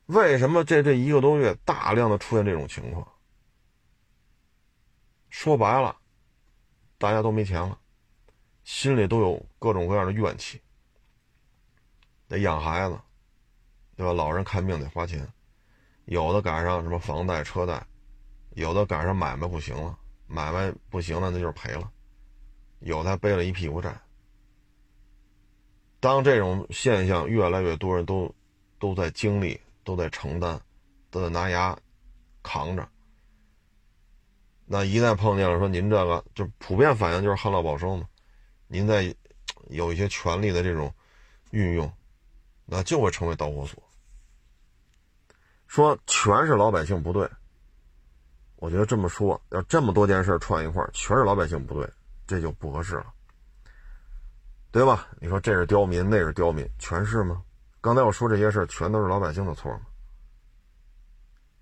为什么这这一个多月大量的出现这种情况？说白了，大家都没钱了。心里都有各种各样的怨气，得养孩子，对吧？老人看病得花钱，有的赶上什么房贷、车贷，有的赶上买卖不行了，买卖不行了那就是赔了，有的还背了一屁股债。当这种现象越来越多人都都在经历、都在承担、都在拿牙扛着，那一旦碰见了说您这个，就普遍反应就是旱涝保收嘛。您在 *tsk* 有一些权利的这种运用，那就会成为导火索。说全是老百姓不对，我觉得这么说，要这么多件事串一块全是老百姓不对，这就不合适了，对吧？你说这是刁民，那是刁民，全是吗？刚才我说这些事全都是老百姓的错吗？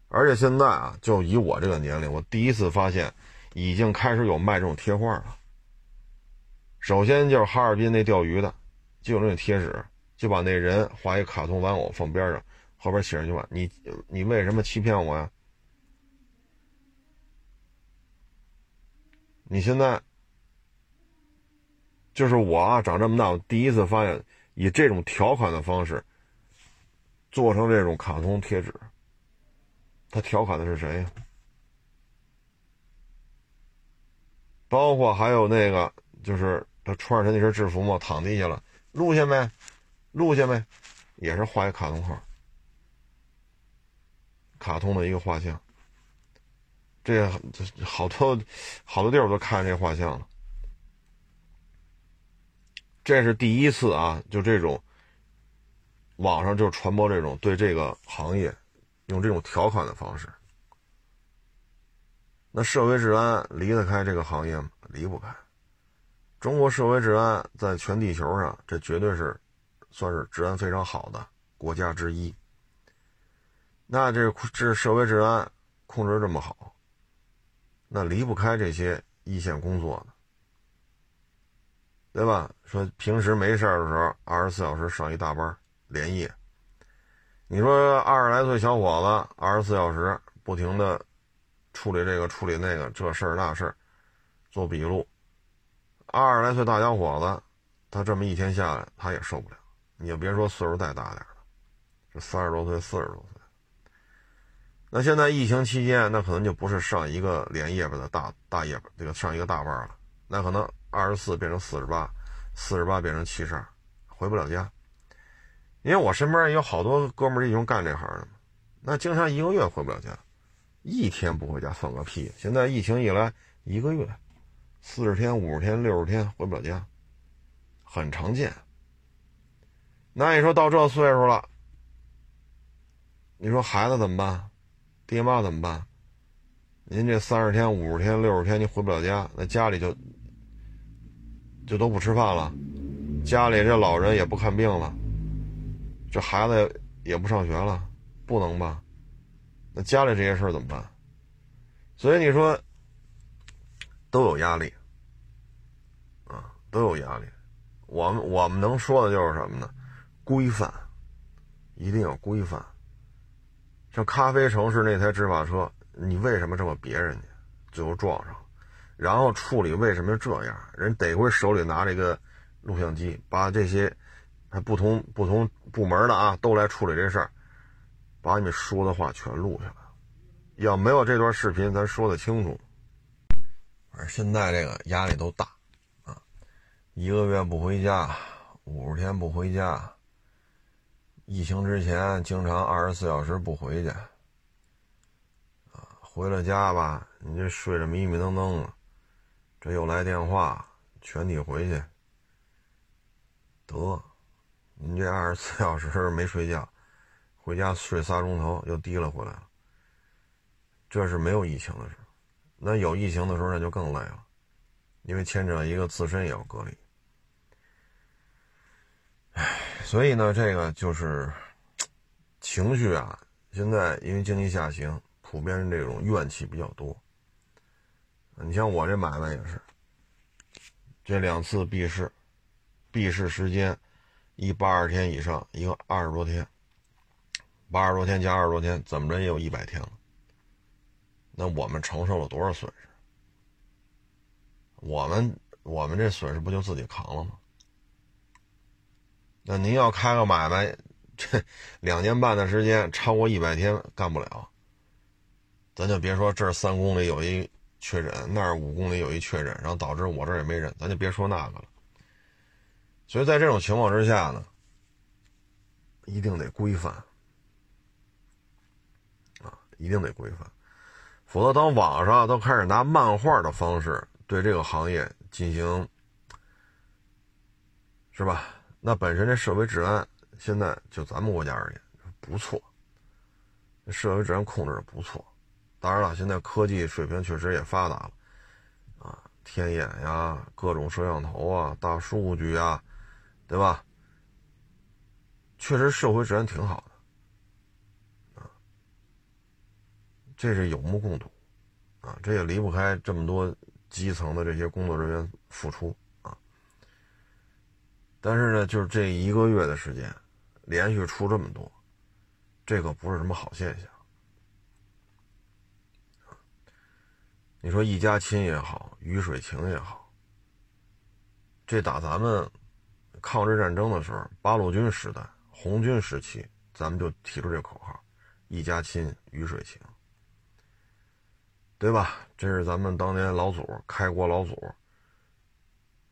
而且现在啊，就以我这个年龄，我第一次发现，已经开始有卖这种贴画了。首先就是哈尔滨那钓鱼的，就有那贴纸，就把那人画一卡通玩偶放边上，后边写上句话：“你你为什么欺骗我呀？你现在就是我啊，长这么大，我第一次发现以这种调侃的方式做成这种卡通贴纸，他调侃的是谁呀？包括还有那个就是。他穿着他那身制服嘛，躺地下了，录下没？录下没？也是画一卡通画，卡通的一个画像。这好多好多地儿我都看这画像了。这是第一次啊，就这种网上就传播这种对这个行业用这种调侃的方式。那社会治安离得开这个行业吗？离不开。中国社会治安在全地球上，这绝对是算是治安非常好的国家之一。那这这社会治安控制这么好，那离不开这些一线工作的。对吧？说平时没事的时候，二十四小时上一大班连夜。你说二十来岁小伙子，二十四小时不停的处理这个处理那个这事儿那事儿，做笔录。二十来岁大小伙子，他这么一天下来，他也受不了。你就别说岁数再大点了，这三十多岁、四十多岁。那现在疫情期间，那可能就不是上一个连夜班的大大夜班，这个上一个大班了，那可能。二十四变成四十八，四十八变成七十二，回不了家。因为我身边有好多哥们儿，弟兄干这行的，那经常一个月回不了家，一天不回家算个屁。现在疫情一来，一个月、四十天、五十天、六十天回不了家，很常见。那你说到这岁数了，你说孩子怎么办？爹妈怎么办？您这三十天、五十天、六十天，您回不了家，那家里就……就都不吃饭了，家里这老人也不看病了，这孩子也不上学了，不能吧？那家里这些事儿怎么办？所以你说都有压力啊，都有压力。我们我们能说的就是什么呢？规范，一定要规范。像咖啡城市那台执法车，你为什么这么别人家，最后撞上？然后处理为什么这样？人得亏手里拿这个录像机，把这些不同不同部门的啊都来处理这事儿，把你们说的话全录下来。要没有这段视频，咱说的清楚。反正现在这个压力都大啊，一个月不回家，五十天不回家。疫情之前经常二十四小时不回去啊，回了家吧，你这睡着迷迷瞪瞪的。这又来电话，全体回去。得，您这二十四小时没睡觉，回家睡仨钟头又提了回来了。这是没有疫情的时候，那有疫情的时候那就更累了，因为牵扯一个自身也要隔离。唉，所以呢，这个就是情绪啊。现在因为经济下行，普遍这种怨气比较多。你像我这买卖也是，这两次闭市，闭市时间一八十天以上，一个二十多天，八十多天加二十多天，怎么着也有一百天了。那我们承受了多少损失？我们我们这损失不就自己扛了吗？那您要开个买卖，这 *laughs* 两年半的时间超过一百天干不了，咱就别说这三公里有一。确诊那儿五公里有一确诊，然后导致我这儿也没人，咱就别说那个了。所以在这种情况之下呢，一定得规范啊，一定得规范，否则当网上都开始拿漫画的方式对这个行业进行，是吧？那本身这社会治安现在就咱们国家而言不错，社会治安控制的不错。当然了，现在科技水平确实也发达了，啊，天眼呀，各种摄像头啊，大数据啊，对吧？确实社会治安挺好的，啊，这是有目共睹，啊，这也离不开这么多基层的这些工作人员付出啊。但是呢，就是这一个月的时间，连续出这么多，这可不是什么好现象。你说一家亲也好，鱼水情也好，这打咱们抗日战争的时候，八路军时代、红军时期，咱们就提出这口号：“一家亲，鱼水情”，对吧？这是咱们当年老祖开国老祖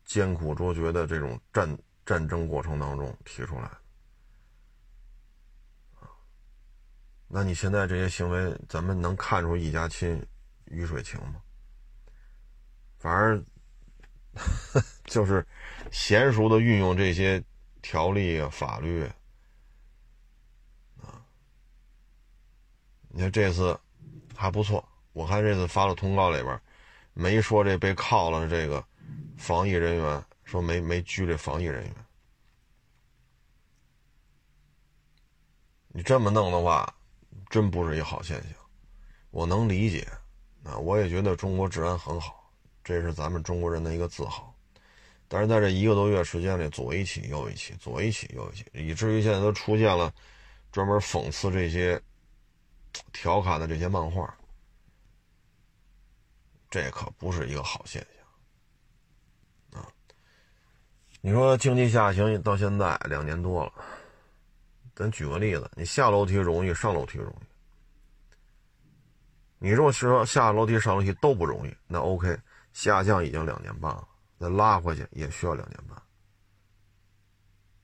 艰苦卓绝的这种战战争过程当中提出来的那你现在这些行为，咱们能看出一家亲？雨水情吗？反正就是娴熟的运用这些条例、法律啊。你看这次还不错，我看这次发的通告里边没说这被铐了这个防疫人员，说没没拘这防疫人员。你这么弄的话，真不是一好现象。我能理解，啊，我也觉得中国治安很好，这是咱们中国人的一个自豪。但是在这一个多月时间里，左一起右一起，左一起右一起，以至于现在都出现了专门讽刺这些调侃的这些漫画，这可不是一个好现象啊！你说经济下行到现在两年多了，咱举个例子，你下楼梯容易，上楼梯容易。你如果说下楼梯、上楼梯都不容易，那 OK，下降已经两年半了，那拉回去也需要两年半。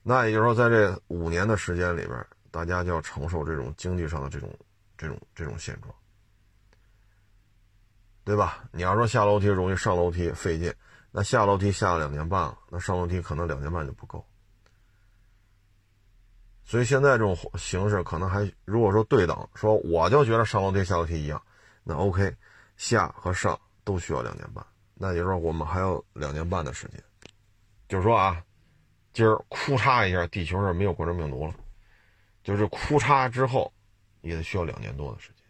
那也就是说，在这五年的时间里边，大家就要承受这种经济上的这种、这种、这种现状，对吧？你要说下楼梯容易，上楼梯费劲，那下楼梯下了两年半了，那上楼梯可能两年半就不够。所以现在这种形式可能还，如果说对等，说我就觉得上楼梯、下楼梯一样。那 OK，下和上都需要两年半，那也就是说我们还有两年半的时间。就是说啊，今儿哭嚓一下，地球上没有冠状病毒了，就是哭嚓之后，也得需要两年多的时间。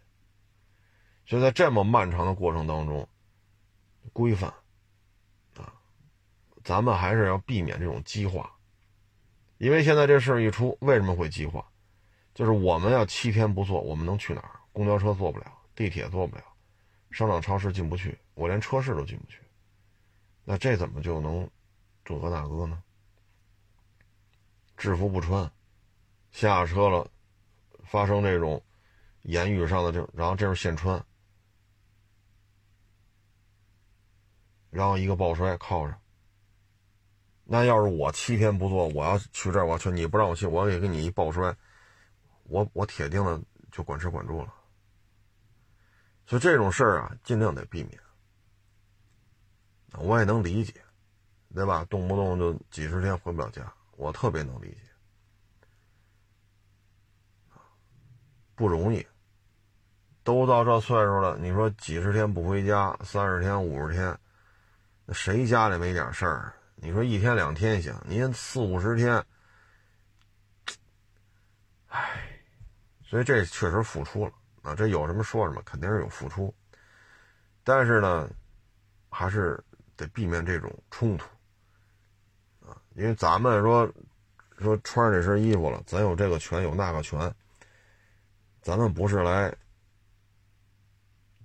所以在这么漫长的过程当中，规范啊，咱们还是要避免这种激化，因为现在这事一出，为什么会激化？就是我们要七天不坐，我们能去哪儿？公交车坐不了。地铁坐不了，商场超市进不去，我连车市都进不去，那这怎么就能这个大哥呢？制服不穿，下车了，发生这种言语上的这，然后这是现穿，然后一个抱摔靠着，那要是我七天不做，我要去这儿，我去，你不让我去，我也给你一抱摔，我我铁定的就管吃管住了。所以这种事儿啊，尽量得避免。我也能理解，对吧？动不动就几十天回不了家，我特别能理解。不容易。都到这岁数了，你说几十天不回家，三十天、五十天，那谁家里没点事儿？你说一天两天行，您四五十天，唉，所以这确实付出了。啊，这有什么说什么，肯定是有付出，但是呢，还是得避免这种冲突啊，因为咱们说说穿这身衣服了，咱有这个权有那个权，咱们不是来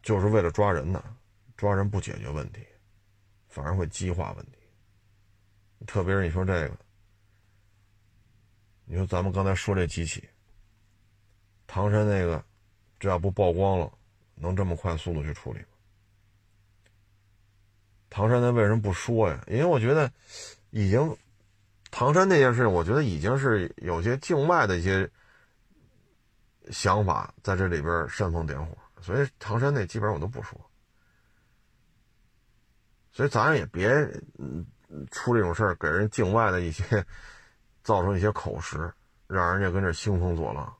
就是为了抓人的，抓人不解决问题，反而会激化问题。特别是你说这个，你说咱们刚才说这几起，唐山那个。这要不曝光了，能这么快速度去处理吗？唐山那为什么不说呀？因为我觉得，已经唐山那件事，我觉得已经是有些境外的一些想法在这里边煽风点火，所以唐山那基本上我都不说。所以咱也别出这种事儿，给人境外的一些 *laughs* 造成一些口实，让人家跟这兴风作浪。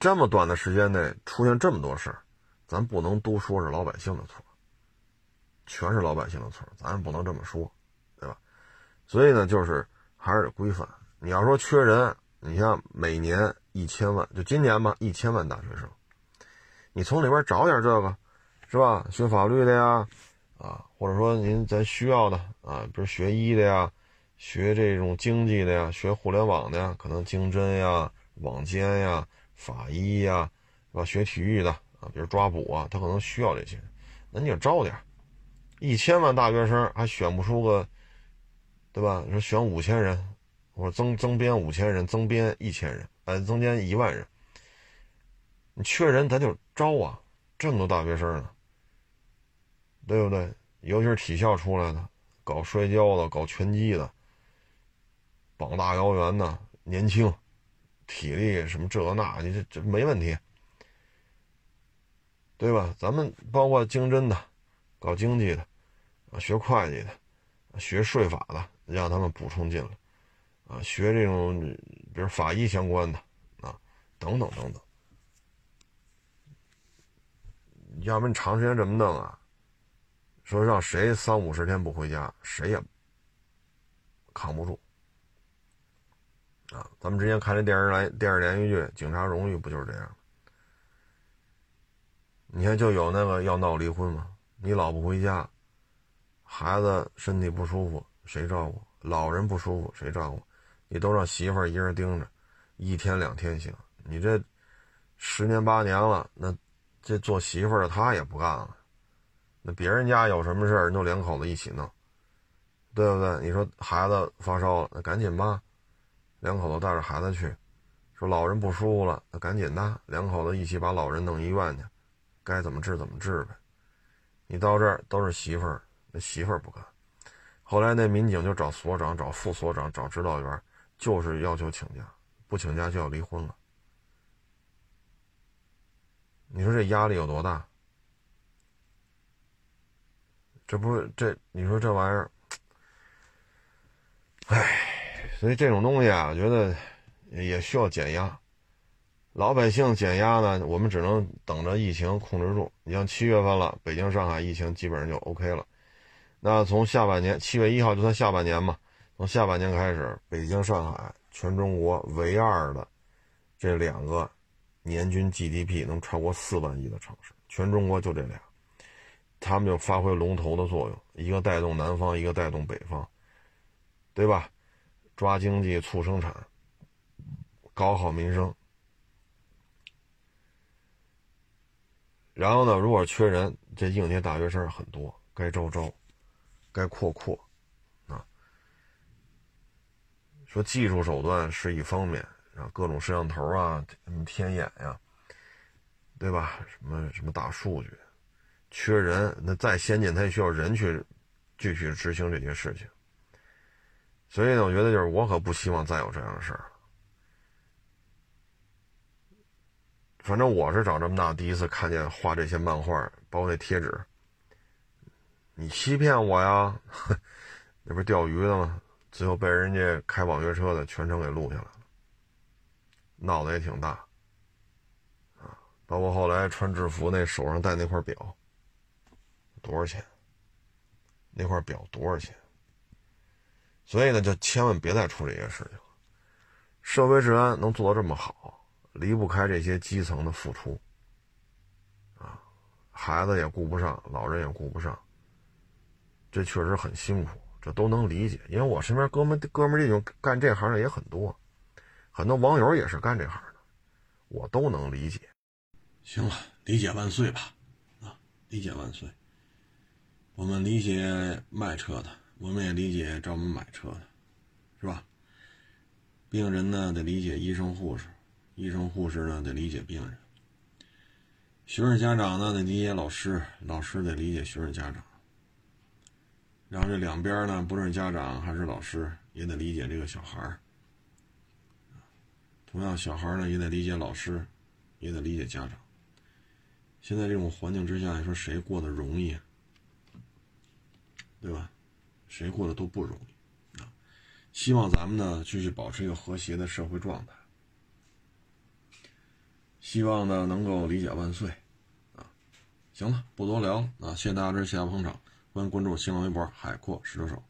这么短的时间内出现这么多事儿，咱不能都说是老百姓的错，全是老百姓的错，咱也不能这么说，对吧？所以呢，就是还是得规范。你要说缺人，你像每年一千万，就今年吧，一千万大学生，你从里边找点这个，是吧？学法律的呀，啊，或者说您咱需要的啊，比如学医的呀，学这种经济的呀，学互联网的呀，可能经侦呀、网监呀。法医呀，是吧？学体育的啊，比如抓捕啊，他可能需要这些，那你就招点一千万大学生还选不出个，对吧？你说选五千人，或者增增编五千人，增编一千人，哎，增编一万人，你缺人咱就招啊，这么多大学生呢，对不对？尤其是体校出来的，搞摔跤的，搞拳击的，膀大腰圆的，年轻。体力什么这那，你这这没问题。对吧？咱们包括经侦的、搞经济的、啊学会计的、学税法的，让他们补充进来，啊，学这种比如法医相关的啊，等等等等。要不你长时间这么弄啊，说让谁三五十天不回家，谁也扛不住。啊，咱们之前看这电视来电视连续剧《警察荣誉》，不就是这样？你看，就有那个要闹离婚嘛？你老不回家，孩子身体不舒服谁照顾？老人不舒服谁照顾？你都让媳妇儿一人盯着，一天两天行。你这十年八年了，那这做媳妇儿的她也不干了。那别人家有什么事儿，就两口子一起弄，对不对？你说孩子发烧了，那赶紧吧，两口子带着孩子去。说老人不舒服了，那赶紧的，两口子一起把老人弄医院去。该怎么治怎么治呗，你到这儿都是媳妇儿，那媳妇儿不干。后来那民警就找所长、找副所长、找指导员，就是要求请假，不请假就要离婚了。你说这压力有多大？这不是这？你说这玩意儿，唉，所以这种东西啊，我觉得也需要减压。老百姓减压呢，我们只能等着疫情控制住。你像七月份了，北京、上海疫情基本上就 OK 了。那从下半年七月一号就算下半年嘛，从下半年开始，北京、上海全中国唯二的这两个年均 GDP 能超过四万亿的城市，全中国就这俩，他们就发挥龙头的作用，一个带动南方，一个带动北方，对吧？抓经济、促生产、搞好民生。然后呢？如果缺人，这应届大学生很多，该招招，该扩扩，啊。说技术手段是一方面，啊，各种摄像头啊，什么天眼呀，对吧？什么什么大数据，缺人，那再先进，他也需要人去继续执行这些事情。所以呢，我觉得就是我可不希望再有这样的事儿。反正我是长这么大第一次看见画这些漫画，包括那贴纸。你欺骗我呀？*laughs* 那不是钓鱼的吗？最后被人家开网约车的全程给录下来了，闹得也挺大。啊，包括后来穿制服那手上戴那块表，多少钱？那块表多少钱？所以呢，就千万别再出这些事情了。社会治安能做到这么好？离不开这些基层的付出，啊，孩子也顾不上，老人也顾不上，这确实很辛苦，这都能理解。因为我身边哥们哥们这种干这行的也很多，很多网友也是干这行的，我都能理解。行了，理解万岁吧，啊，理解万岁。我们理解卖车的，我们也理解找我们买车的，是吧？病人呢，得理解医生护士。医生、护士呢得理解病人，学生家长呢得理解老师，老师得理解学生家长。然后这两边呢，不论家长还是老师，也得理解这个小孩儿。同样，小孩呢也得理解老师，也得理解家长。现在这种环境之下，你说谁过得容易？对吧？谁过得都不容易啊！希望咱们呢继续保持一个和谐的社会状态。希望呢能够理解万岁，啊，行了，不多聊了啊！谢谢大家支持，谢谢捧场，欢迎关注新浪微博海阔石榴手。